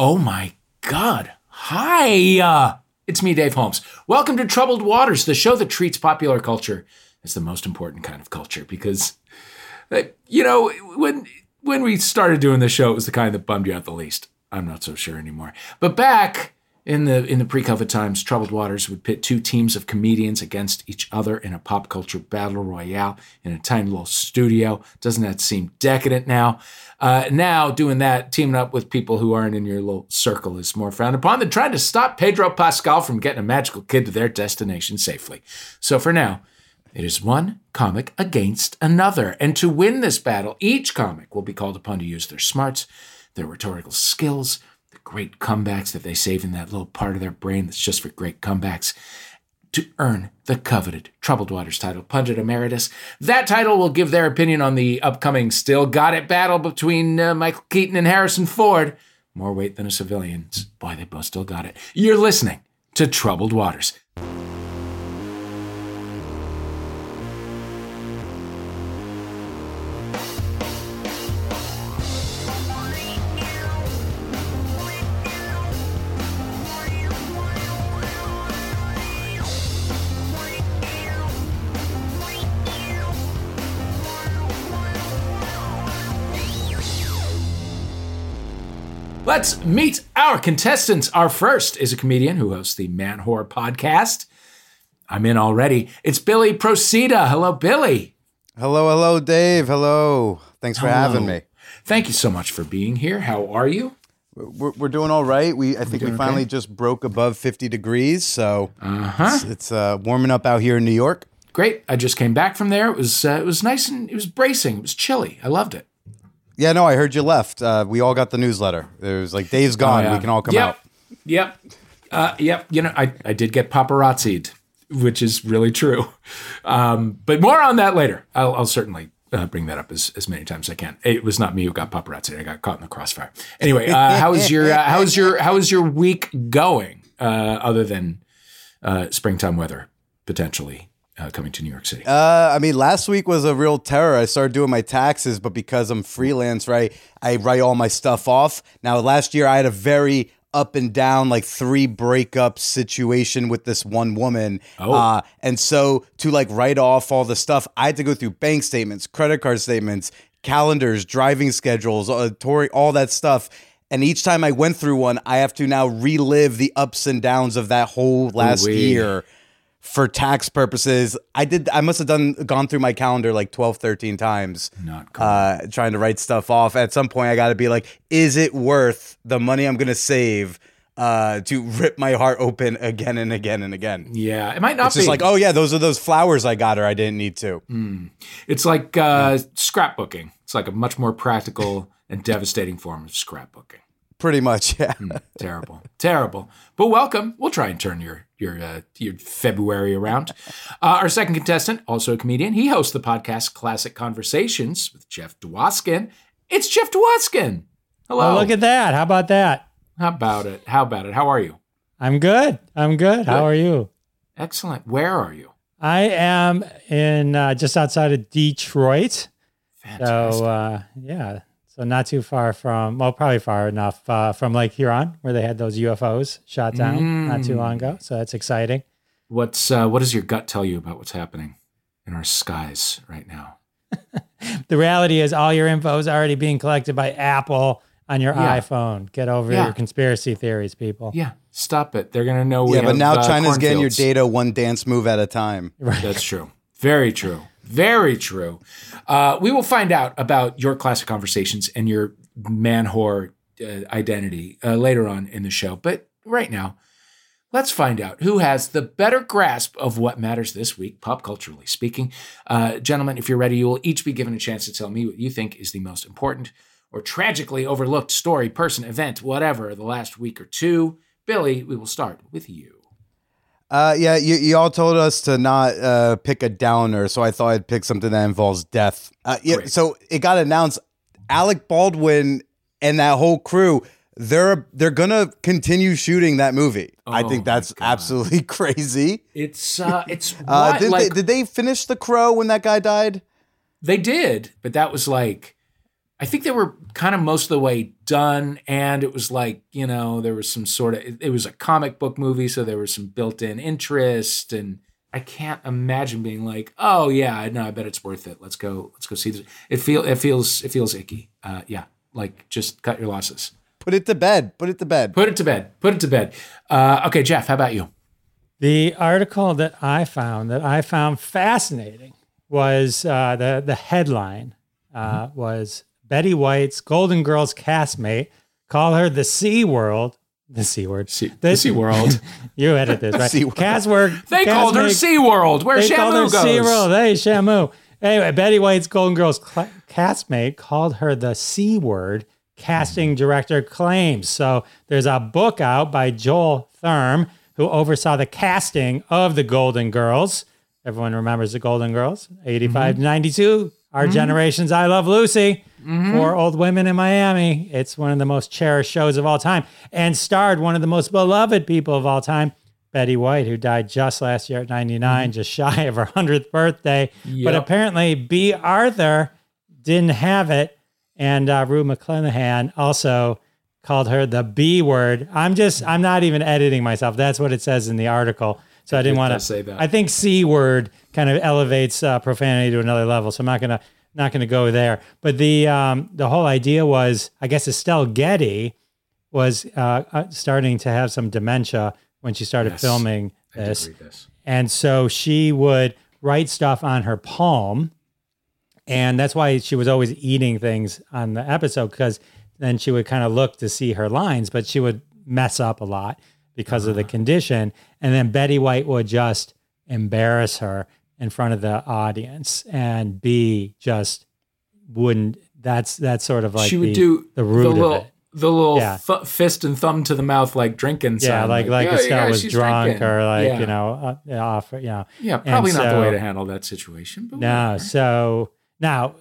Oh my God. Hi. Uh, it's me, Dave Holmes. Welcome to Troubled Waters, the show that treats popular culture as the most important kind of culture because, uh, you know, when, when we started doing the show, it was the kind that bummed you out the least. I'm not so sure anymore. But back in the in the pre-COVID times, Troubled Waters would pit two teams of comedians against each other in a pop culture battle royale in a tiny little studio. Doesn't that seem decadent now? Uh, now doing that, teaming up with people who aren't in your little circle is more frowned upon than trying to stop Pedro Pascal from getting a magical kid to their destination safely. So for now, it is one comic against another. And to win this battle, each comic will be called upon to use their smarts, their rhetorical skills, great comebacks that they save in that little part of their brain that's just for great comebacks, to earn the coveted Troubled Waters title, Pundit Emeritus. That title will give their opinion on the upcoming Still Got It battle between uh, Michael Keaton and Harrison Ford. More weight than a civilian's. Boy, they both still got it. You're listening to Troubled Waters. Let's meet our contestants. Our first is a comedian who hosts the Man Whore podcast. I'm in already. It's Billy Procida. Hello, Billy. Hello, hello, Dave. Hello. Thanks for Hello. having me. Thank you so much for being here. How are you? We're, we're doing all right. We I think we finally okay? just broke above 50 degrees, so Uh huh. it's, it's uh, warming up out here in New York. Great. I just came back from there. It was uh, it was nice and it was bracing. It was chilly. I loved it. Yeah, no, I heard you left. Uh, we all got the newsletter. It was like Dave's gone. Oh, yeah. We can all come yep. out. Yep. Uh, yep. You know, I, I did get paparazzied, which is really true. Um, but more on that later. I'll, I'll certainly uh, bring that up as, as many times as I can. It was not me who got paparazzied. I got caught in the crossfire. Anyway, uh, how is your uh, how is your how is your week going? Uh, other than uh, springtime weather potentially uh, coming to New York City. Uh, I mean, last week was a real terror. I started doing my taxes, but because I'm freelance, right, I write all my stuff off. Now, last year I had a very up and down, like three breakup situation with this one woman. Oh. Uh, and so to like write off all the stuff, I had to go through bank statements, credit card statements, calendars, driving schedules, uh, all that stuff. And each time I went through one, I have to now relive the ups and downs of that whole last Ooh-wee. year for tax purposes. I did I must have done gone through my calendar like 12 13 times Not cool. uh trying to write stuff off. At some point I got to be like is it worth the money I'm going to save uh to rip my heart open again and again and again. yeah, it might not It's be just like, oh yeah, those are those flowers I got her. I didn't need to. It's like uh, scrapbooking. It's like a much more practical and devastating form of scrapbooking. Pretty much, yeah. terrible, terrible. But welcome. We'll try and turn your your uh, your February around. Uh, our second contestant, also a comedian, he hosts the podcast Classic Conversations with Jeff Dwoskin. It's Jeff Dwoskin. Hello. Oh, look at that. How about that? How about it? How about it? How are you? I'm good. I'm good. How are you? Excellent. Where are you? I am in uh, just outside of Detroit. Fantastic. So, uh, yeah. So, not too far from, well, probably far enough uh, from Lake Huron, where they had those UFOs shot down not too long ago. So, that's exciting. What's uh, what does your gut tell you about what's happening in our skies right now? The reality is, all your info is already being collected by Apple on your Yeah. iPhone. Get over Yeah. your conspiracy theories, people. Yeah, stop it. They're gonna know. We yeah, but have, now uh, China's getting your data one dance move at a time. That's true. Very true. Very true. Uh, we will find out about your classic conversations and your man whore uh, identity uh, later on in the show. But right now, let's find out who has the better grasp of what matters this week, pop culturally speaking. Uh, gentlemen, if you're ready, you will each be given a chance to tell me what you think is the most important or tragically overlooked story, person, event, whatever, the last week or two. Billy, we will start with you. Uh, yeah, you, you all told us to not uh, pick a downer, so I thought I'd pick something that involves death. Uh, yeah, Great. so it got announced. Alec Baldwin and that whole crew, they're they're gonna continue shooting that movie. I Oh think that's absolutely crazy. It's uh, it's Uh, did, like, they, did they finish The Crow when that guy died? They did, but that was like I think they were kind of most of the way done, and it was like you know there was some sort of it, it was a comic book movie, so there was some built-in interest, and I can't imagine being like, oh yeah, no, I bet it's worth it. Let's go, let's go see this. It feel it feels it feels icky. Uh, yeah, like just cut your losses. Put it to bed. Put it to bed. Put it to bed. Put it to bed. Uh, okay, Jeff, how about you? The article that I found that I found fascinating was uh, the the headline uh, Mm-hmm. was Betty White's Golden Girls castmate call her the C word. The C word. See, the Sea World. You edit this, right? SeaWorld. Castwork. They called her castmate- Sea World, where They called her Shamu goes. SeaWorld. Hey, Shamu. Anyway, Betty White's Golden Girls cl- castmate called her the C word. Casting director claims. So there's a book out by Joel Thurm, who oversaw the casting of the Golden Girls. Everyone remembers the Golden Girls, mm-hmm. 85 to 92. Our mm-hmm. generation's I Love Lucy. Mm-hmm. For old women in Miami. It's one of the most cherished shows of all time and starred one of the most beloved people of all time, Betty White, who died just last year at 99, mm-hmm. just shy of her 100th birthday. But apparently, Bea Arthur didn't have it. And uh, Rue McClanahan also called her the B word. I'm just, I'm not even editing myself. That's what it says in the article. So I didn't want to say that. I think C word kind of elevates uh, profanity to another level. So I'm not gonna not gonna go there. But the um, the whole idea was, I guess Estelle Getty was uh, uh, starting to have some dementia when she started Yes. filming I did this, read this. and so she would write stuff on her palm, and that's why she was always eating things on the episode because then she would kind of look to see her lines, but she would mess up a lot because of the condition. And then Betty White would just embarrass her in front of the audience, and Bea just wouldn't. That's that's sort of like she would the, do the root the of little, it. the little Yeah. th- fist and thumb to the mouth, like drinking. Yeah, like like "Yeah, Estelle yeah, was drunk drinking." or like yeah. you know uh, yeah, off you know Yeah, probably not the way to handle that situation. But No, whatever. so now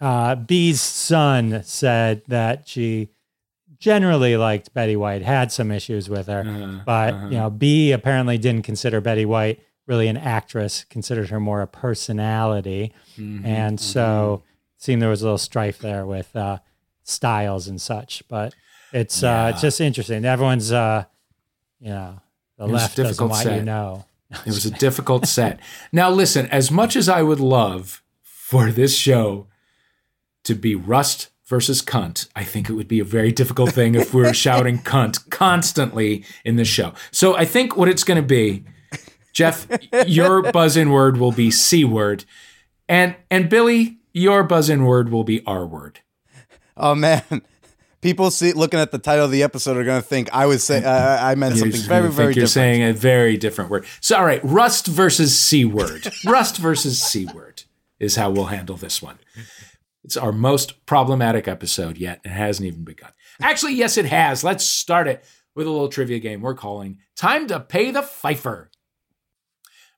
uh, Bea's son said that she generally liked Betty White, had some issues with her, Uh-huh, but uh-huh. you know, Bea apparently didn't consider Betty White really an actress, considered her more a personality, Mhm, and so it seemed there was a little strife there with uh, styles and such. But it's uh, it's just interesting. Everyone's uh, you know, the left doesn't want you know. It was a difficult set. Now, listen, as much as I would love for this show to be Rust versus cunt, I think it would be a very difficult thing if we were shouting cunt constantly in this show. So I think what it's going to be, Jeff, your buzz in word will be C word. And, and Billy, your buzz in word will be R word. Oh man, people see looking at the title of the episode are going to think I was say uh, I meant You're- something very very you're different. saying a very different word. So, all right, rust versus c word. rust versus c word is how we'll handle this one. It's our most problematic episode yet. It hasn't even begun. Actually, yes, it has. Let's start it with a little trivia game we're calling "Time to Pay the Pfeiffer."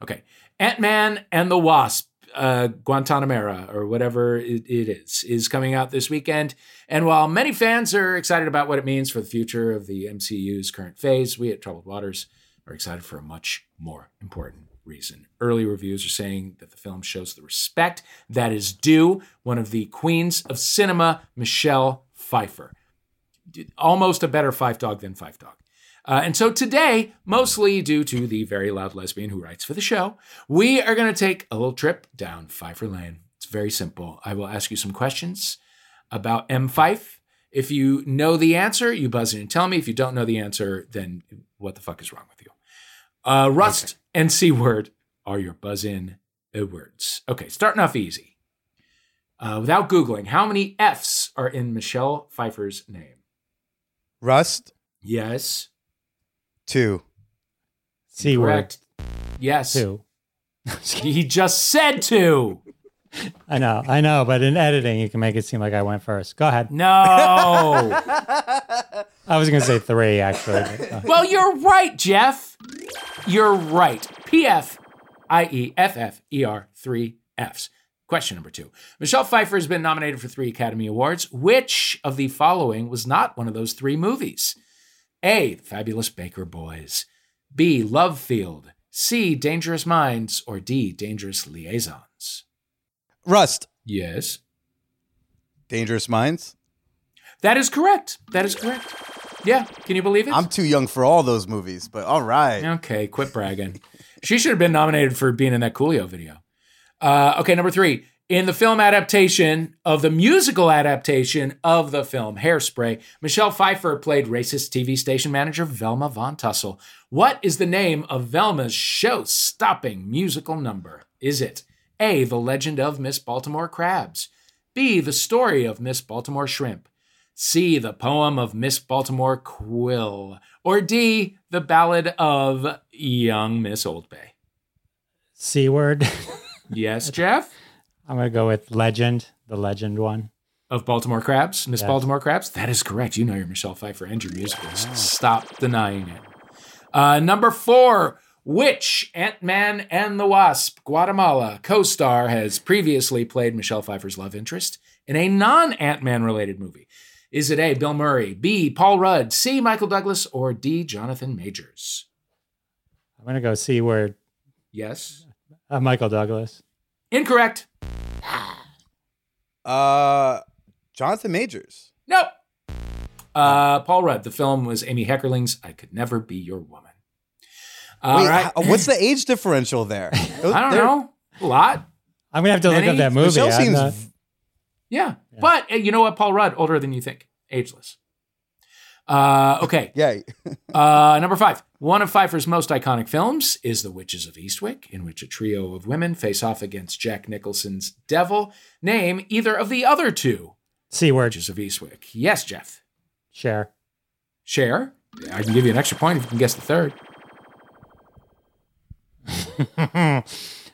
Okay, Ant Man and the Wasp, uh, Guantanamera or whatever it, it is, is coming out this weekend. And while many fans are excited about what it means for the future of the MCU's current phase, we at Troubled Waters are excited for a much more important reason. Early reviews are saying that the film shows the respect that is due one of the queens of cinema, Michelle Pfeiffer. Almost a better five dog than five dog. Uh, and so today, mostly due to the very loud lesbian who writes for the show, we are going to take a little trip down Pfeiffer Lane. It's very simple. I will ask you some questions about M. Fife. If you know the answer, you buzz in and tell me. If you don't know the answer, then what the fuck is wrong with you? Uh, rust and C word are your buzz in words. Okay, starting off easy. Uh, without Googling, how many F's are in Michelle Pfeiffer's name? Rust Yes. two. C word Yes. Two. He just said two. I know, I know, but in editing, you can make it seem like I went first. Go ahead. No. I was going to say three, actually. uh, well, you're right, Jeff. You're right. P F I E F F E R, three F's. Question number two. Michelle Pfeiffer has been nominated for three Academy Awards. Which of the following was not one of those three movies? A. The Fabulous Baker Boys. B. Love Field. C. Dangerous Minds. Or D. Dangerous Liaisons. Rust. Yes. Dangerous Minds. That is correct. That is correct. Yeah. Can you believe it? I'm too young for all those movies, but all right. Okay, quit bragging. she should have been nominated for being in that Coolio video. Uh, okay, number three. In the film adaptation of the musical adaptation of the film Hairspray, Michelle Pfeiffer played racist TV station manager Velma Von Tussle. What is the name of Velma's show stopping musical number? Is it A, The Legend of Miss Baltimore Crabs, B, The Story of Miss Baltimore Shrimp, C, The Poem of Miss Baltimore Quill, or D, The Ballad of Young Miss Old Bay? C word. Yes, Jeff? I'm gonna go with legend, the legend one. Of Baltimore Crabs, Miss Yes. Baltimore Crabs? That is correct. You know your Michelle Pfeiffer and your musicals. Stop denying it. Uh, number four, which Ant Man and the Wasp Guatemala co star has previously played Michelle Pfeiffer's love interest in a non Ant Man related movie? Is it A, Bill Murray, B, Paul Rudd, C, Michael Douglas, or D, Jonathan Majors? I'm gonna go C word. Yes. Uh, Michael Douglas. Incorrect. Uh, Jonathan Majors. Nope. Uh, Paul Rudd. The film was Amy Heckerling's I Could Never Be Your Woman. All Wait, right. h- what's the age differential there? I don't know. A lot. I'm gonna have to look Many? up that movie. Michelle I'm seems not- Yeah. But uh, you know what? Paul Rudd, older than you think. Ageless. Uh, okay. yeah. Uh, number five. One of Pfeiffer's most iconic films is The Witches of Eastwick, in which a trio of women face off against Jack Nicholson's Devil. Name either of the other two C word. Witches of Eastwick. Yes, Jeff. Cher. Cher. I can give you an extra point if you can guess the third.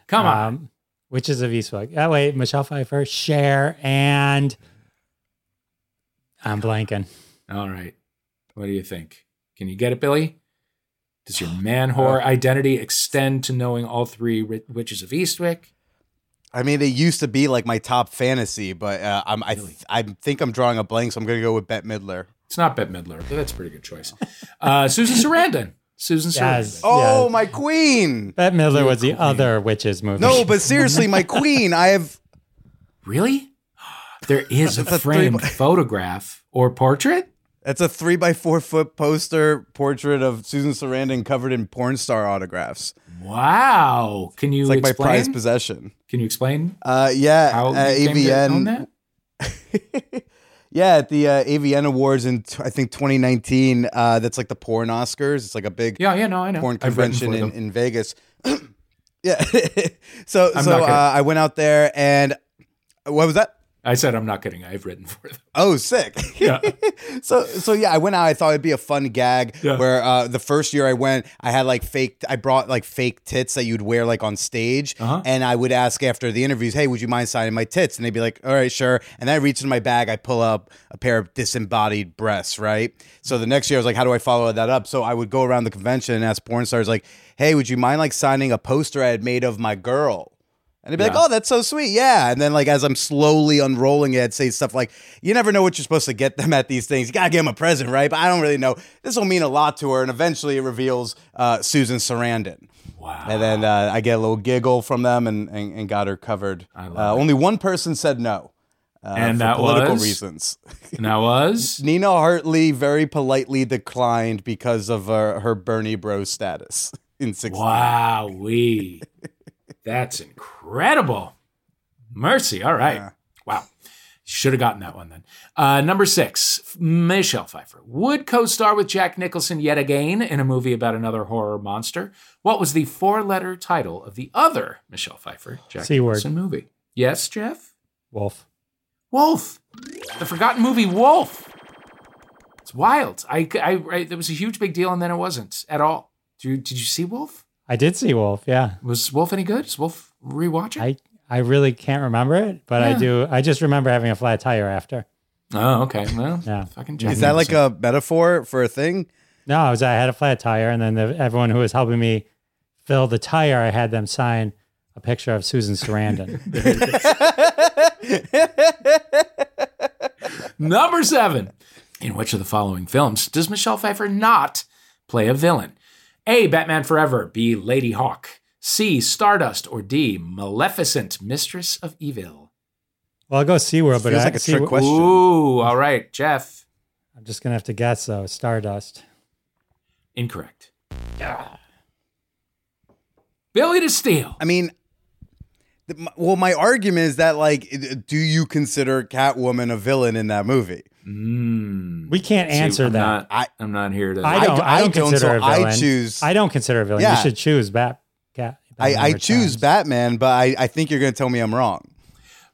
Come on. Um, Witches of Eastwick. Oh wait, Michelle Pfeiffer, Cher, and I'm blanking. All right. What do you think? Can you get it, Billy? Does your man whore identity extend to knowing all three ri- witches of Eastwick? I mean, it used to be like my top fantasy, but uh, I'm, I, th- I think I'm drawing a blank, so I'm going to go with Bette Midler. It's not Bette Midler, but that's a pretty good choice. Uh, Susan Sarandon. Susan Sarandon. Yes. Oh, Yeah. my queen! Bette Midler was the other Witches movie. No, but seriously, my queen. I have. Really? There is a That's a framed photograph or portrait? That's a three by four foot poster portrait of Susan Sarandon covered in porn star autographs. Wow. Can you It's like my explain? prized possession. Can you explain Uh, yeah, how uh, you came to own AVN. that? yeah, at the uh, AVN Awards in t- I think 2019. Uh, that's like the porn Oscars. It's like a big Yeah, yeah, no, I know. porn convention in, in Vegas. yeah. so I'm so uh, I went out there and what was that? I said I'm not kidding. I've written for them. Oh, sick. Yeah. so so yeah, I went out. I thought it'd be a fun gag. Yeah. Where uh, the first year I went, I had like fake. I brought like fake tits that you'd wear like on stage, Uh-huh. and I would ask after the interviews, "Hey, would you mind signing my tits?" And they'd be like, "All right, sure." And then I reach in my bag, I pull up a pair of disembodied breasts. Right. So the next year, I was like, "How do I follow that up?" So I would go around the convention and ask porn stars, like, "Hey, would you mind like signing a poster I had made of my girl?" And they'd be like, "Oh, that's so sweet, yeah." And then, like, as I'm slowly unrolling it, I'd say stuff like, "You never know what you're supposed to get them at these things. You gotta give them a present, right?" But I don't really know. This will mean a lot to her, and eventually, it reveals uh, Susan Sarandon. Wow. And then uh, I get a little giggle from them, and and, and got her covered. I love uh. Only one person said no, uh, And for that political was? reasons. And that was Nina Hartley very politely declined because of uh, her Bernie Bro status in 16. Wow, we. That's incredible. Mercy. All right. Yeah. Wow. Should have gotten that one then. Uh, number six, Michelle Pfeiffer would co star with Jack Nicholson yet again in a movie about another horror monster. What was the four letter title of the other Michelle Pfeiffer Jack C word. Nicholson movie? Yes, Jeff? Wolf. Wolf. The forgotten movie Wolf. It's wild. I, I, I, there was a huge big deal and then it wasn't at all. Did you, did you see Wolf? I did see Wolf. Yeah. Was Wolf any good? Is Wolf rewatching? I I really can't remember it, but I do. I just remember having a flat tire after. oh, okay. Well, Yeah. fucking Jack Is that like a metaphor for a thing? No, I was. I had a flat tire, and then the, everyone who was helping me fill the tire, I had them sign a picture of Susan Sarandon. number seven? In which of the following films does Michelle Pfeiffer not play a villain? A. Batman Forever. B. Ladyhawke. C. Stardust. Or D. Maleficent, Mistress of Evil. Well, I'll go SeaWorld, but Feels I, like a trick SeaWorld- question. Ooh, all right, Jeff. I'm just gonna have to guess though. Stardust. Incorrect. Billy to steal. I mean, the, well, my argument is that like, do you consider Catwoman a villain in that movie? Mm. We can't See, answer I'm that. Not, I- I'm not here to. I don't. d- I, I don't don't, consider so a villain. I choose- I don't consider a villain. Yeah. You should choose Bat. Cat. I, I choose Returns. Batman, but I, I think you're going to tell me I'm wrong.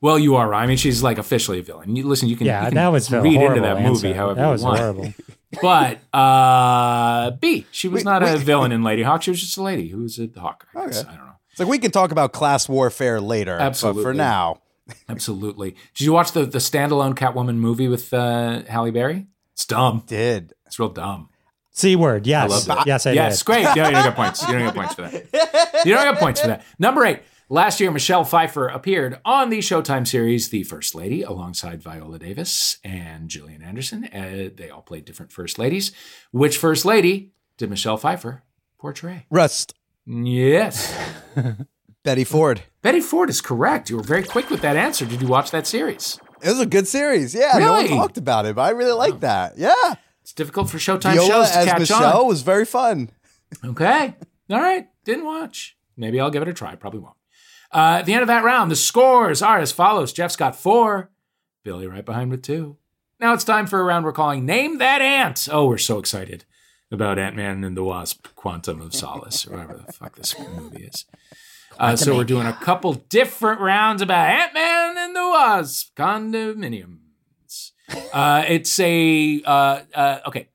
well, you are. right. I mean, she's like officially a villain. You listen. You can. Yeah, you can that was read into that movie answer. however that you was want. horrible. But uh, B, she was Wait, not a villain in Ladyhawke. She was just a lady who was a hawk. I guess. Okay. I don't know. It's like we can talk about class warfare later. But Absolutely. for now, Absolutely. Did you watch the the standalone Catwoman movie with uh, Halle Berry? It's dumb. did. It's real dumb. C word. Yes. love that. yes, I yes, did. great. Yeah, you don't get points. You don't get points for that. You don't get points for that. Number eight. Last year, Michelle Pfeiffer appeared on the Showtime series The First Lady alongside Viola Davis and Gillian Anderson. Uh, they all played different First Ladies. Which First Lady did Michelle Pfeiffer portray? Rust. Yes. Betty Ford. Betty Ford is correct. You were very quick with that answer. Did you watch that series? It was a good series. Yeah, no one Really? talked about it, but I really like that. Yeah. It's difficult for Showtime Viola shows to as catch Michelle on. was very fun. Okay. All right. Didn't watch. Maybe I'll give it a try. Probably won't. Uh, at the end of that round, the scores are as follows Jeff's got four, Billy right behind with two. Now it's time for a round we're calling Name That Ant. Oh, we're so excited about Ant Man and the Wasp Quantum of Solace, or whatever the fuck this movie is. Uh, so we're doing a couple different rounds about Ant Man and the Wasp condominiums. Uh, it's a, uh, uh, okay.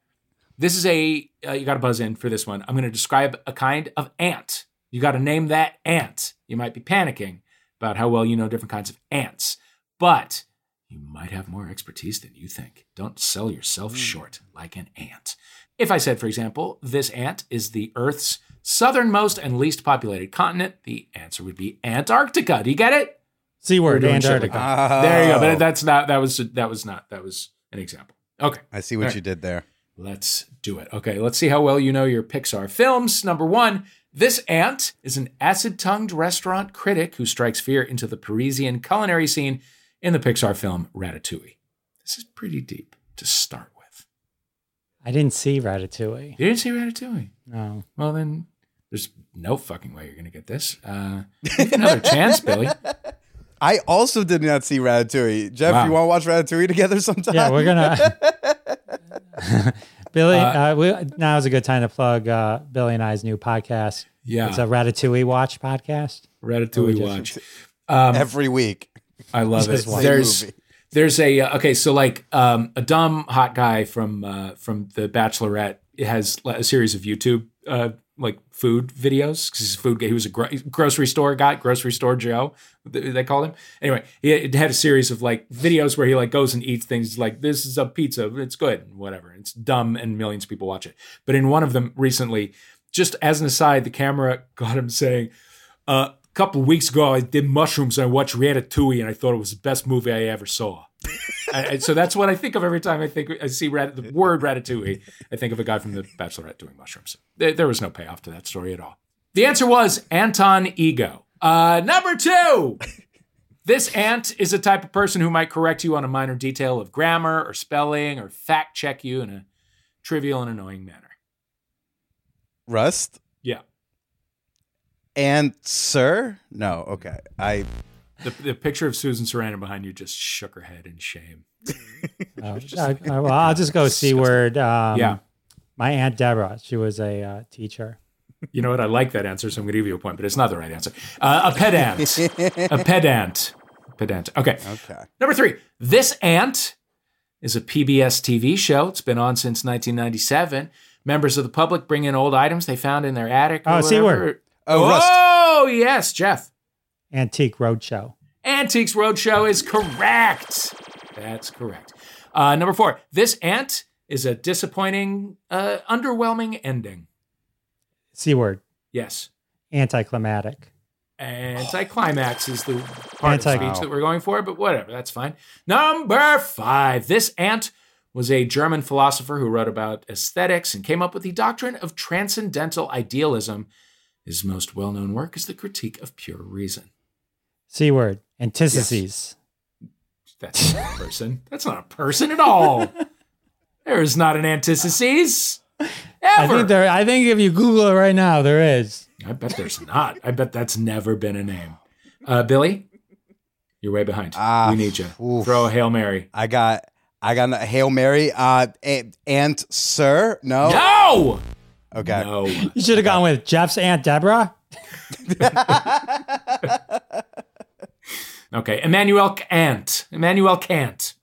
This is a, uh, you got to buzz in for this one. I'm going to describe a kind of ant. You got to name that ant. You might be panicking about how well you know different kinds of ants, but you might have more expertise than you think. Don't sell yourself short like an ant. If I said, for example, this ant is the Earth's southernmost and least populated continent, the answer would be Antarctica. Do you get it? C word. doing shit like Antarctica. There you go. Oh. But that's not, that was, that was not, that was an example. Okay. I see what All right. you did there. Let's do it. Okay, let's see how well you know your Pixar films. Number one, this ant is an acid tongued restaurant critic who strikes fear into the Parisian culinary scene in the Pixar film Ratatouille. This is pretty deep to start with. I didn't see Ratatouille. You didn't see Ratatouille? No. Well, then there's no fucking way you're going to get this. Uh, another chance, Billy. I also did not see Ratatouille. Jeff, Wow. you want to watch Ratatouille together sometime? Yeah, we're gonna. Billy, Uh, uh, we, now is a good time to plug uh, Billy and I's new podcast. Yeah, It's a Ratatouille watch podcast. Ratatouille just- watch. Um, Every week. I love it. Just one There's movie. there's a uh, okay, so like um, a dumb hot guy from uh, from The Bachelorette has a series of YouTube uh, like food videos because he's a food guy. He was a gro- grocery store guy, grocery store Joe. They called him anyway. He had a series of like videos where he like goes and eats things like this is a pizza, it's good, whatever. It's dumb and millions of people watch it. But in one of them recently, just as an aside, the camera got him saying. Uh, a couple of weeks ago, I did mushrooms and I watched Ratatouille, and I thought it was the best movie I ever saw. I- so that's what I think of every time I think I see rat, the word Ratatouille. I think of a guy from The Bachelorette doing mushrooms. There, there was no payoff to that story at all. The answer was Anton Ego. Uh, number two. This ant is a type of person who might correct you on a minor detail of grammar or spelling or fact check you in a trivial and annoying manner. Rust Yeah. and Sir? No, okay. I The, the picture of Susan Sarandon behind you just shook her head in shame. Uh, uh, well, I'll just go C word. Um, Yeah. My aunt Deborah, she was a uh, teacher. You know what? I like that answer, so I'm going to give you a point, but it's not the right answer. Uh, a pedant. a pedant. Pedant. Okay. okay. Number three. This Ant is a PBS TV show. It's been on since 1997. Members of the public bring in old items they found in their attic. Oh, C word. Oh, Rust. Oh, yes, Jeff. Antique Roadshow. Antiques Roadshow is correct. That's correct. Uh, number four. This Ant is a disappointing, uh, underwhelming ending. C word. Yes. Anticlimactic. Anticlimax is the part of speech that we're going for, but whatever, that's fine. Number five. This ant was a German philosopher who wrote about aesthetics and came up with the doctrine of transcendental idealism. His most well known work is The Critique of Pure Reason. C word. Antitheses. That's not a person. That's not a person at all. There is not an antithesis. I think there. I think if you Google it right now, there is. I bet there's not. I bet that's never been a name. Uh, Billy, you're way behind. Ah, we need you. oof. Throw a hail mary. I got I got a Hail Mary. Uh a- Aunt Sir? No. No. Okay. No. You should have gone with Jeff's aunt Deborah. Okay. Immanuel Kant. Immanuel Kant.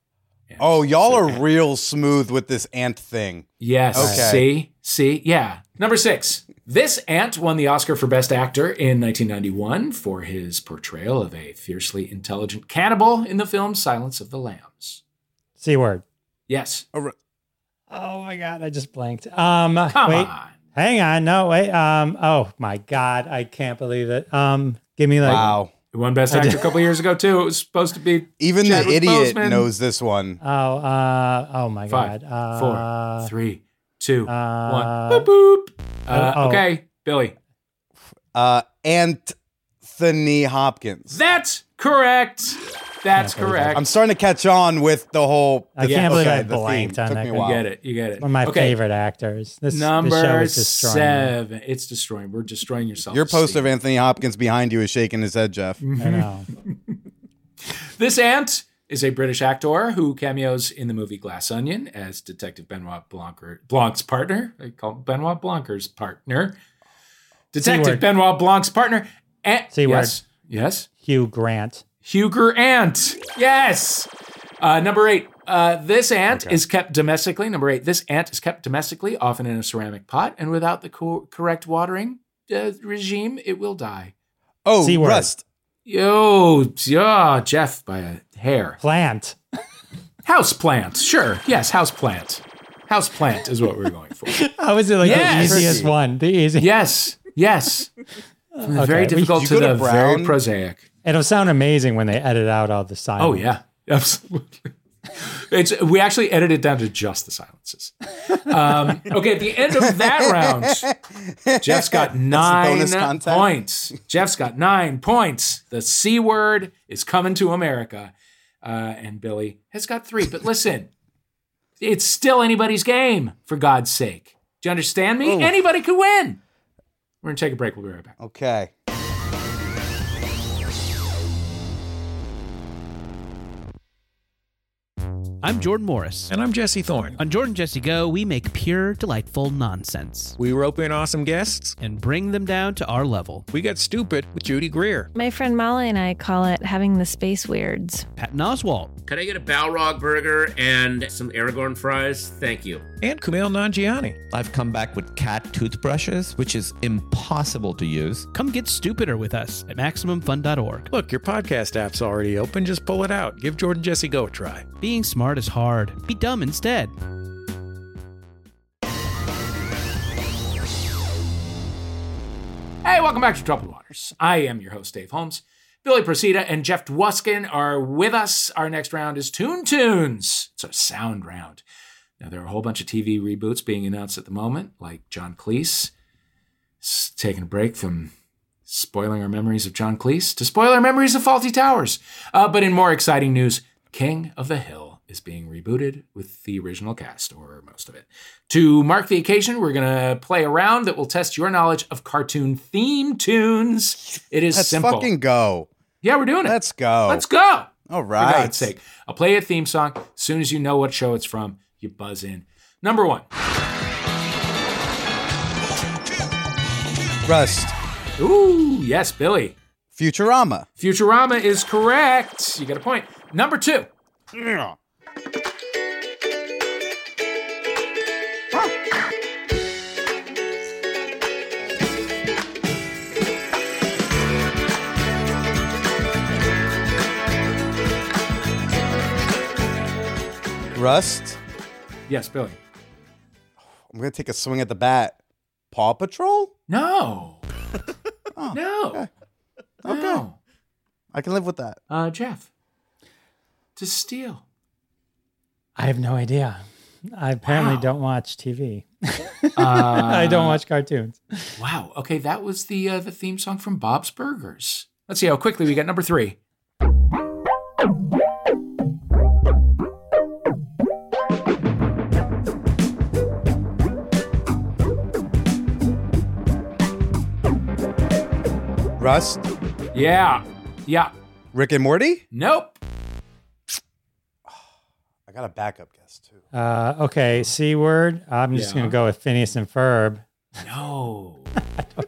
Oh, y'all are real smooth with this ant thing. Yes. Okay. See? See? Yeah. Number six. This ant won the Oscar for Best Actor in 1991 for his portrayal of a fiercely intelligent cannibal in the film Silence of the Lambs. C word. Yes. Oh my god, I just blanked. Um, Come wait, on. hang on. No, wait. Um, oh my god, I can't believe it. Um, give me like. Wow. It won Best Actor a couple years ago, too. It was supposed to be Even Chadwick the idiot Boseman. knows this one. Oh, uh, oh my Five, god. Uh, four, three, two, uh, one. Boop, boop. Uh, oh. Okay, Billy. Uh Anthony Hopkins. That's correct. That's correct. I'm starting to catch on with the whole I the- can't believe okay, I the theme. blanked on Took that me a guy. you get it. You get it. One of my Okay, favorite actors. This, this show Number is destroying me. seven. It's destroying. We're destroying yourself. Your poster of Anthony Hopkins behind you is shaking his head, Jeff. I know. This ant is a British actor who cameos in the movie Glass Onion as Detective Benoit Blanc- Blanc's partner. I call him Benoit Blanc's partner. Detective C-word. Benoit Blanc's partner. And, C-word. yes. Yes. Hugh Grant. Huger ant. Yes. Uh, number eight. Uh, this ant Okay. is kept domestically. Number eight. This ant is kept domestically, often in a ceramic pot, and without the co- correct watering uh, regime, it will die. Oh, C-word. Rust. Yo, yeah, Jeff by a hair. Plant. House plant. Sure. Yes, house plant. House plant is what we're going for. How was it like Yes. the easiest one? The easiest. Yes. Yes. From the Okay, very difficult to go to the very prosaic. It'll sound amazing when they edit out all the silence. Oh yeah, absolutely. It's we actually edited down to just the silences. Um, okay, at the end of that round, Jeff's got nine points. Jeff's got nine points. The C word is coming to America, uh, and Billy has got three. But listen, it's still anybody's game. For God's sake, do you understand me? Ooh. Anybody could win. We're gonna take a break. We'll be right back. Okay. I'm Jordan Morris. And I'm Jesse Thorn. On Jordan Jesse Go, we make pure, delightful nonsense We rope in awesome guests. and bring them down to our level. We got stupid with Judy Greer. My friend Molly and I call it having the space weirds. Patton Oswalt, Could I get a Balrog burger and some Aragorn fries? Thank you. And Kumail Nanjiani. I've come back with cat toothbrushes, which is impossible to use. come get stupider with us at MaximumFun.org. Look, your podcast app's already open. Just pull it out. Give Jordan Jesse Go a try. Being smart is hard. Be dumb instead. Hey, welcome back to Troubled Waters. I am your host, Dave Holmes. Billy Procida and Jeff Dwoskin are with us. Our next round is Toon Tunes. It's a sound round. Now, there are a whole bunch of TV reboots being announced at the moment, like John Cleese s- taking a break from spoiling our memories of John Cleese to spoil our memories of Fawlty Towers. Uh, but in more exciting news, King of the Hill is being rebooted with the original cast, or most of it. To mark the occasion, we're going to play a round that will test your knowledge of cartoon theme tunes. It is Let's simple. fucking go. yeah, we're doing it. Let's go. Let's go. All right. For. God's sake. I'll play a theme song. As soon as you know what show it's from, you buzz in. Number one. Rust. Ooh, yes, Billy. Futurama. Futurama is correct. You get a point. Number two. Rust. Yes, Billy. I'm gonna take a swing at the bat. Paw Patrol. No. Oh, no. okay. No. I can live with that. Uh, Jeff. To steal. I have no idea. I apparently Wow. don't watch TV. Uh, I don't watch cartoons. Wow. Okay, that was the uh, the theme song from Bob's Burgers. Let's see how quickly we get number three. Rust, Yeah. Yeah. Rick and Morty. Nope. I got a backup guess too. Uh, okay, C word. I'm just Yeah. gonna go with Phineas and Ferb. No.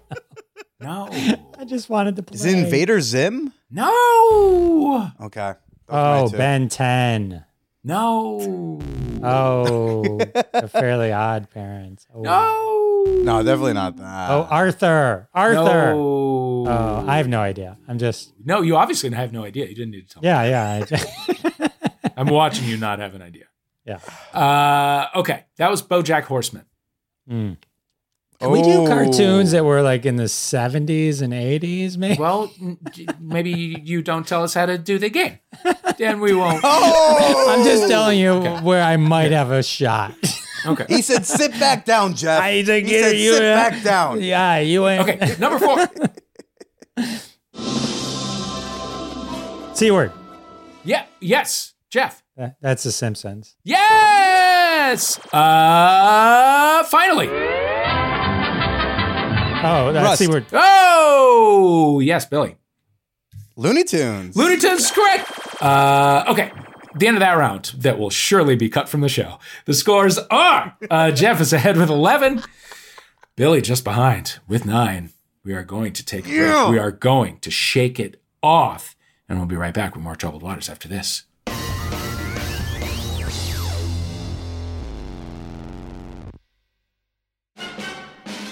no. I just wanted to play. Is it Invader Zim? No. Okay. Those are Oh, my two. Ben 10. No. Oh, the Fairly Odd Parents. Oh, No. No, definitely not that. oh Arthur. Arthur. No. Oh, I have no idea. I'm just, No, you obviously have no idea. You didn't need to tell me. yeah, yeah. I, I'm watching you not have an idea. yeah. Uh, okay. That was Bojack Horseman. Mm. Can we do Oh. cartoons that were like in the 70s and 80s, maybe? Well, maybe you don't tell us how to do the game. Then we won't. Oh! I'm just telling you where I might have a shot. Okay. He said, "Sit back down, Jeff." I he think said, you- "Sit you- back down." yeah, you ain't. Okay. Number four. C word. Yeah. Yes. Jeff. That- That's The Simpsons. Yes. Uh, finally. Oh, that's Rust. C word. Oh, yes, Billy. Looney Tunes. Looney Tunes is correct. Uh, okay. The end of that round that will surely be cut from the show. The scores are uh, Jeff is ahead with 11, Billy just behind with nine. We are going to take a break. Yeah. We are going to shake it off. And we'll be right back with more Troubled Waters after this.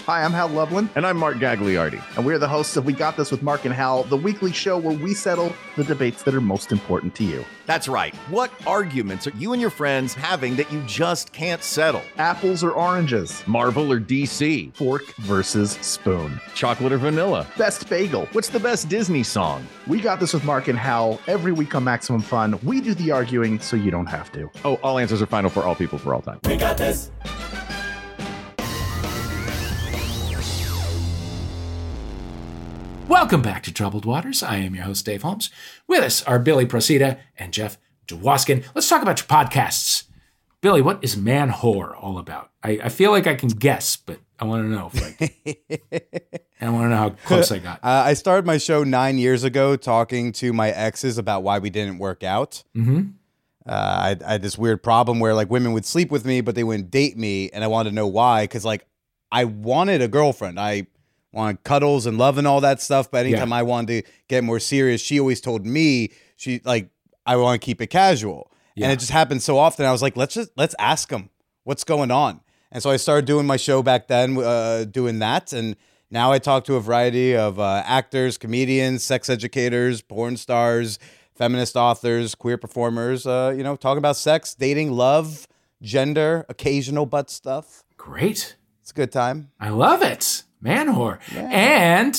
Hi, I'm Hal Lublin. And I'm Mark Gagliardi. And we're the hosts of We Got This with Mark and Hal, the weekly show where we settle the debates that are most important to you. That's right. What arguments are you and your friends having that you just can't settle? Apples or oranges? Marvel or DC? Fork versus spoon. Chocolate or vanilla? Best bagel. What's the best Disney song? We Got This with Mark and Hal. Every week on Maximum Fun, we do the arguing so you don't have to. Oh, all answers are final for all people for all time. Welcome back to Troubled Waters. I am your host, Dave Holmes. With us are Billy Procida and Jeff Dwoskin. Let's talk about your podcasts. Billy, what is Man Whore all about? I, I feel like I can guess, but I want to know. I want to know how close I got. Uh, I started my show nine years ago talking to my exes about why we didn't work out. Mm-hmm. Uh, I, I had this weird problem where like women would sleep with me, but they wouldn't date me, and I wanted to know why. Because like I wanted a girlfriend, I wanted cuddles and love and all that stuff. But anytime I wanted to get more serious, she always told me she like I want to keep it casual, Yeah. and it just happened so often. I was like, let's just let's ask them what's going on. And so I started doing my show back then, uh, doing that, and now I talk to a variety of uh, actors, comedians, sex educators, porn stars, feminist authors, queer performers. Uh, you know, talking about sex, dating, love, gender, occasional butt stuff. Great. It's a good time. I love it. Man Whore. And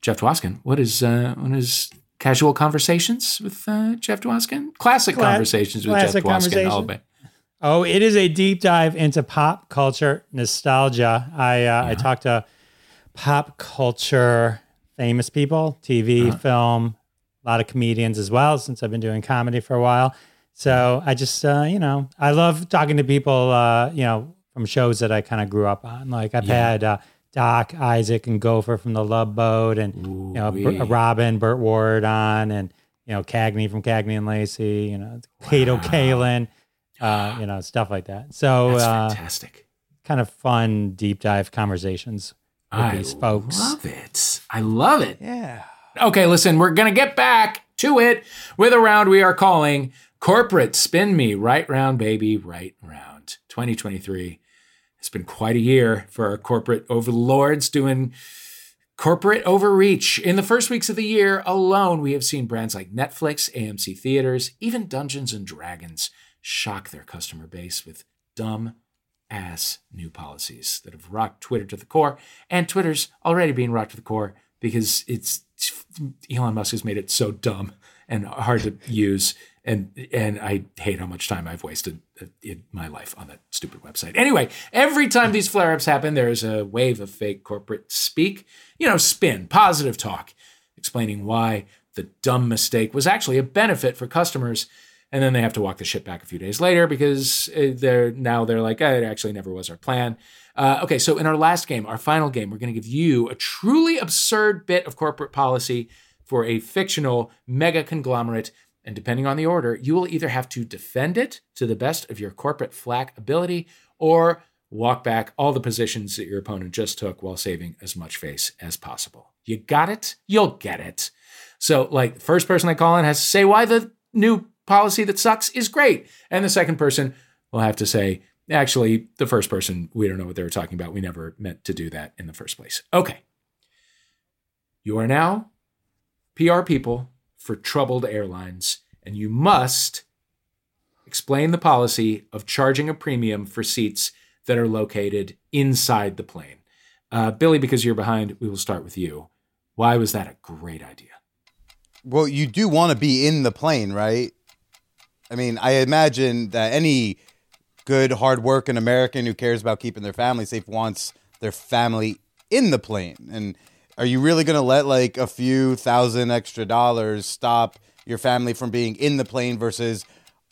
Jeff Dwoskin, what is, uh, what is casual conversations with uh, Jeff Dwoskin? Classic Cla- conversations with classic Jeff Dwoskin. All day. Oh, it is a deep dive into pop culture nostalgia. I uh, I talked to pop culture famous people, TV, Uh-huh. film, a lot of comedians as well. Since I've been doing comedy for a while, so I just uh, you know I love talking to people uh, you know from shows that I kind of grew up on. Like I've Yeah. had uh, Doc, Isaac, and Gopher from the Love Boat, and you know Robin, Burt Ward on, and you know Cagney from Cagney and Lacey. You know Kato Kaelin uh, you know, stuff like that. So, That's uh, fantastic. kind of fun deep dive conversations with I these folks. I love it. I love it. Yeah. Okay, listen, we're going to get back to it with a round we are calling Corporate Spin Me Right Round, Baby, Right Round. 2023 has been quite a year for our corporate overlords doing corporate overreach. In the first weeks of the year alone, we have seen brands like Netflix, AMC Theaters, even Dungeons and Dragons shock their customer base with dumb ass new policies that have rocked Twitter to the core. And Twitter's already being rocked to the core because it's Elon Musk has made it so dumb and hard to use. And and I hate how much time I've wasted in my life on that stupid website. Anyway, every time these flare ups happen, there's a wave of fake corporate speak, you know, spin, positive talk, explaining why the dumb mistake was actually a benefit for customers. And then they have to walk the ship back a few days later because uh, they're now they're like, "Eh, it actually never was our plan. Uh, okay, so in our last game, our final game, we're going to give you a truly absurd bit of corporate policy for a fictional mega conglomerate. And depending on the order, you will either have to defend it to the best of your corporate flack ability or walk back all the positions that your opponent just took while saving as much face as possible. You got it? You'll get it. So, like, the first person I call in has to say why the new policy that sucks is great. And the second person will have to say, actually, the first person, we don't know what they were talking about. We never meant to do that in the first place. Okay. You are now PR people for troubled airlines, and you must explain the policy of charging a premium for seats that are located inside the plane. Uh, Billy, because you're behind, we will start with you. Why was that a great idea? Well, you do want to be in the plane, right? I mean, I imagine that any good, hardworking American who cares about keeping their family safe wants their family in the plane. And are you really going to let like a few thousand extra dollars stop your family from being in the plane versus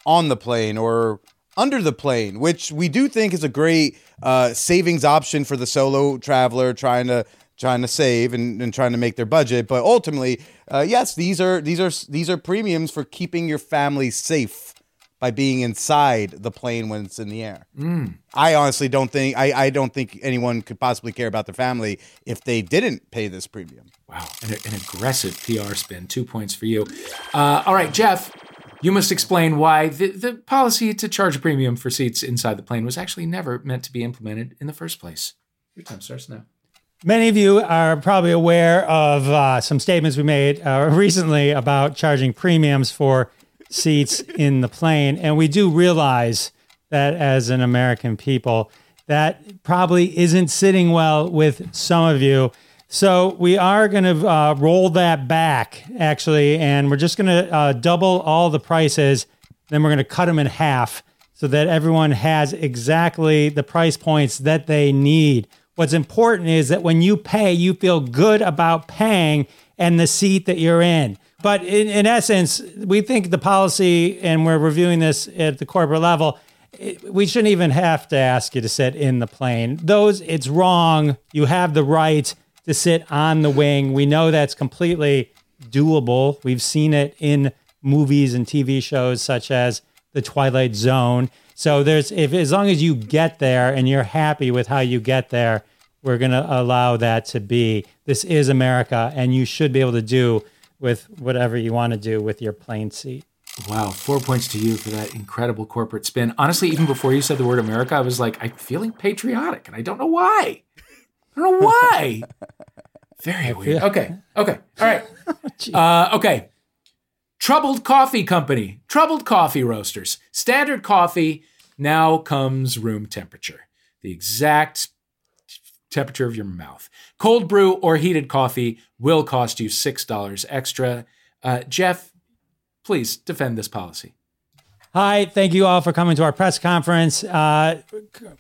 on the plane or under the plane, which we do think is a great uh, savings option for the solo traveler trying to trying to save and, and trying to make their budget. But ultimately, uh, yes, these are these are these are premiums for keeping your family safe by being inside the plane when it's in the air. Mm. I honestly don't think I, I don't think anyone could possibly care about their family if they didn't pay this premium. Wow, an, an aggressive PR spin. Two points for you. Uh, all right, Jeff. You must explain why the, the policy to charge a premium for seats inside the plane was actually never meant to be implemented in the first place. Your time starts now. Many of you are probably aware of uh, some statements we made uh, recently about charging premiums for seats in the plane. And we do realize that as an American people, that probably isn't sitting well with some of you. So we are going to uh, roll that back, actually, and we're just going to uh, double all the prices. Then we're going to cut them in half so that everyone has exactly the price points that they need. What's important is that when you pay, you feel good about paying and the seat that you're in. But in, in essence, we think the policy, and we're reviewing this at the corporate level, it, we shouldn't even have to ask you to sit in the plane. Those, it's wrong. You have the right to sit on the wing. We know that's completely doable. We've seen it in movies and TV shows such as The Twilight Zone. So there's if as long as you get there and you're happy with how you get there, we're going to allow that to be. This is America and you should be able to do with whatever you want to do with your plane seat. Wow, four points to you for that incredible corporate spin. Honestly, even before you said the word America, I was like, I'm feeling patriotic, and I don't know why. I don't know why. Very weird. Okay, okay, all right. Uh, okay. Troubled Coffee Company, Troubled Coffee Roasters. Standard coffee now comes room temperature, the exact temperature of your mouth. Cold brew or heated coffee will cost you $6 extra. Uh, Jeff, please defend this policy. Hi, thank you all for coming to our press conference. Uh,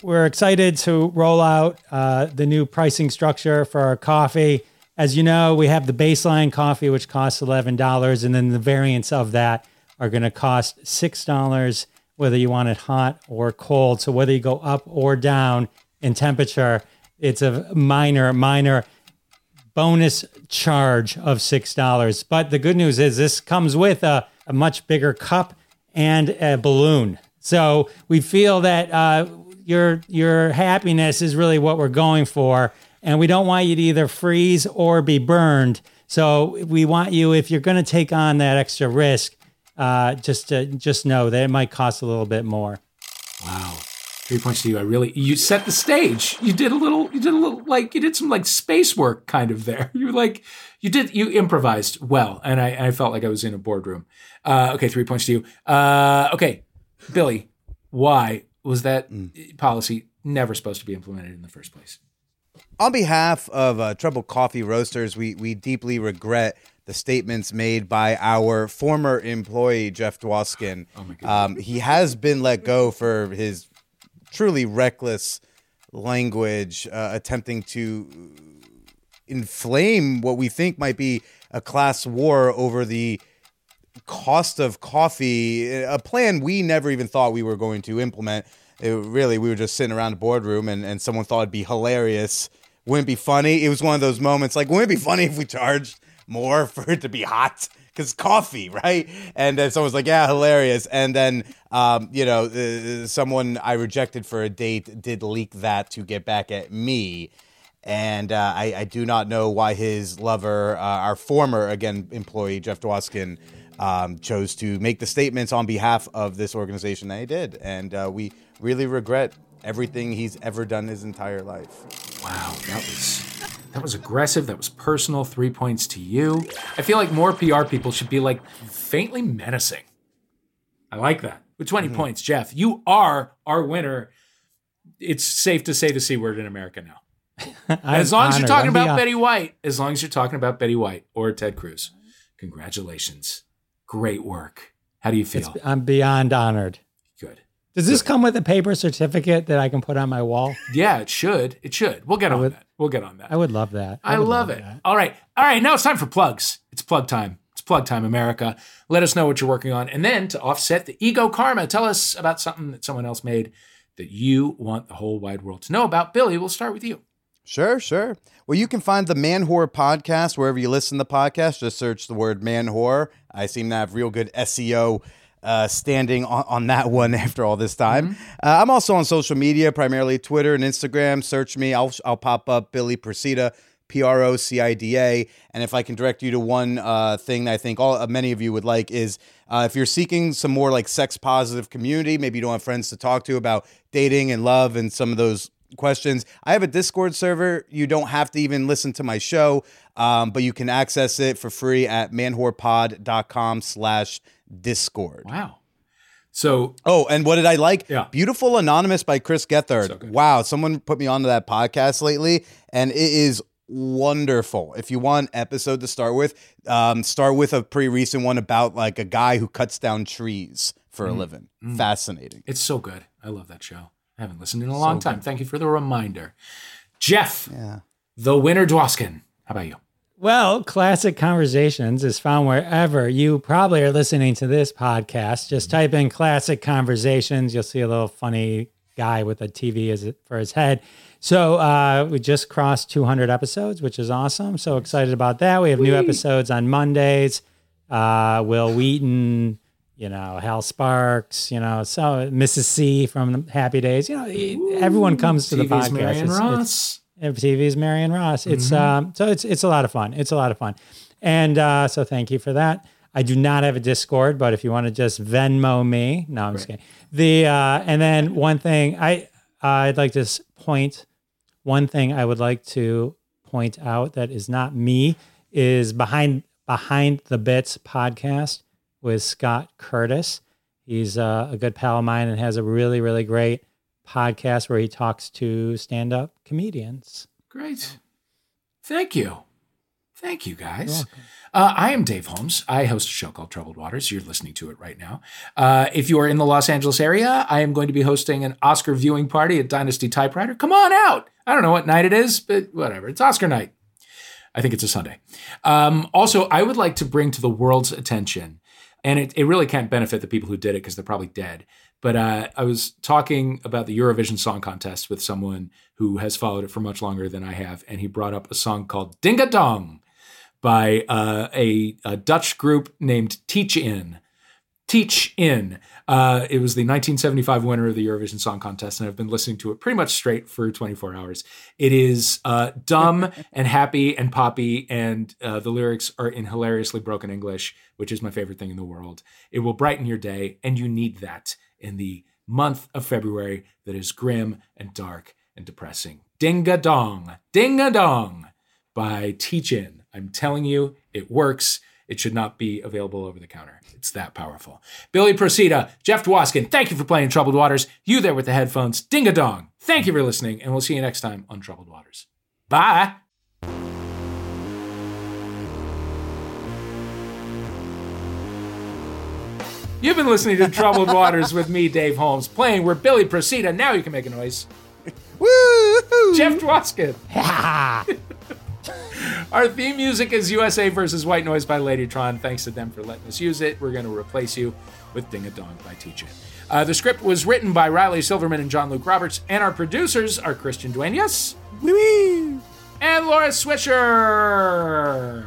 we're excited to roll out uh, the new pricing structure for our coffee. As you know, we have the baseline coffee, which costs $11, and then the variants of that are going to cost $6, whether you want it hot or cold. So, whether you go up or down in temperature, it's a minor, minor bonus charge of $6. But the good news is this comes with a, a much bigger cup and a balloon. So we feel that uh, your your happiness is really what we're going for, and we don't want you to either freeze or be burned. So we want you, if you're going to take on that extra risk, uh, just to just know that it might cost a little bit more. Three points to you. I really you set the stage. You did a little. You did a little like you did some like space work kind of there. You were like you did you improvised well, and I, I felt like I was in a boardroom. Uh, okay, three points to you. Uh, okay, Billy, why was that policy never supposed to be implemented in the first place? On behalf of uh, Trouble Coffee Roasters, we, we deeply regret the statements made by our former employee, Jeff Dwoskin. Oh my God. Um, he has been let go for his truly reckless language, uh, attempting to inflame what we think might be a class war over the cost of coffee, a plan we never even thought we were going to implement. it really we were just sitting around the boardroom and, and someone thought it'd be hilarious. Wouldn't it be funny? It was one of those moments like, wouldn't it be funny if we charged more for it to be hot? Because coffee, right? And then someone's like, yeah, hilarious. And then, um, you know, uh, someone I rejected for a date did leak that to get back at me. And uh, I, I do not know why his lover, uh, our former, again, employee, Jeff Dwoskin, um, chose to make the statements on behalf of this organization that he did. And uh, we really regret everything he's ever done his entire life. Wow, that was that was aggressive. That was personal. Three points to you. I feel like more PR people should be like faintly menacing. I like that. With 20 Mm-hmm. points, Jeff, you are our winner. It's safe to say the C word in America now. as long as you're talking I'm about beyond- Betty White, as long as you're talking about Betty White or Ted Cruz, congratulations. Great work. How do you feel? I'm beyond honored. Good. Does this come with a paper certificate that I can put on my wall? Yeah, it should. It should. We'll get on would- that. We'll get on that. I would love that. I would love it. that. All right. All right. Now it's time for plugs. It's plug time. It's plug time, America. Let us know what you're working on. And then to offset the ego karma, tell us about something that someone else made that you want the whole wide world to know about. Billy, we'll start with you. Sure, sure. Well, you can find the Man Whore podcast wherever you listen to podcasts. Just search the word Man Whore. I seem to have real good SEO uh, standing on, on that one after all this time. Uh, I'm also on social media, primarily Twitter and Instagram. Search me. I'll, I'll pop up Billy Procida, P R O C I D A. And if I can direct you to one uh, thing that I think all uh, many of you would like is uh, if you're seeking some more like sex positive community, maybe you don't have friends to talk to about dating and love and some of those questions. I have a Discord server. You don't have to even listen to my show, um, but you can access it for free at manwhorepod.com slash discord. Wow. So, Oh, and what did I like? Yeah. Beautiful Anonymous by Chris Gethard. So wow, someone put me onto that podcast lately, and it is wonderful. If you want episode to start with, um, start with a pretty recent one about like a guy who cuts down trees for Mm-hmm. a living. Fascinating. it's so good. I love that show. I haven't listened in a long time. Thank you for the reminder. Jeff, Yeah. the winner, Dwoskin. How about you? Well, Classic Conversations is found wherever you probably are listening to this podcast. Just type in Classic Conversations. You'll see a little funny guy with a TV as for his head. So uh, we just crossed 200 episodes, which is awesome. So excited about that. We have new episodes on Mondays. Uh, Wil Wheaton, you know, Hal Sparks, you know, so Mrs. C from Happy Days. You know, everyone comes to the TV's podcast. Marion It's- it's- Ross. TV's Marion Ross. It's um, so it's it's a lot of fun. It's a lot of fun, and uh, so thank you for that. I do not have a Discord, but if you want to just Venmo me, no, I'm just kidding. The uh, and then one thing I I'd like to point one thing I would like to point out that is not me is behind behind the bits podcast with Scott Curtis. He's uh, a good pal of mine and has a really really great podcast where he talks to stand up comedians. Great. Thank you. Thank you, guys. Uh, I am Dave Holmes. I host a show called Troubled Waters. You're listening to it right now. Uh, if you are in the Los Angeles area, I am going to be hosting an Oscar viewing party at Dynasty Typewriter. Come on out. I don't know what night it is, but whatever. It's Oscar night. I think it's a Sunday. Um, also, I would like to bring to the world's attention, and it, it really can't benefit the people who did it because they're probably dead. But uh, I was talking about the Eurovision Song Contest with someone who has followed it for much longer than I have, and he brought up a song called Ding a Dong by uh, a, a Dutch group named Teach In. Teach In. Uh, it was the 1975 winner of the Eurovision Song Contest, and I've been listening to it pretty much straight for 24 hours. It is uh, dumb and happy and poppy, and uh, the lyrics are in hilariously broken English, which is my favorite thing in the world. It will brighten your day, and you need that in the month of February that is grim and dark and depressing. Ding a dong, ding a dong by Teach In. I'm telling you, it works. It should not be available over the counter. It's that powerful. Billy Procida, Jeff Dwoskin, thank you for playing Troubled Waters. You there with the headphones, ding a dong. Thank you for listening, and we'll see you next time on Troubled Waters. Bye. You've been listening to Troubled Waters with me, Dave Holmes, playing where Billy Procida. Now you can make a noise. Woo! Jeff Dwoskin. Our theme music is USA versus White Noise by Ladytron. Thanks to them for letting us use it. We're going to replace you with Ding a Dong by TJ. Uh, the script was written by Riley Silverman and John Luke Roberts, and our producers are Christian Dueñas and Laura Swisher.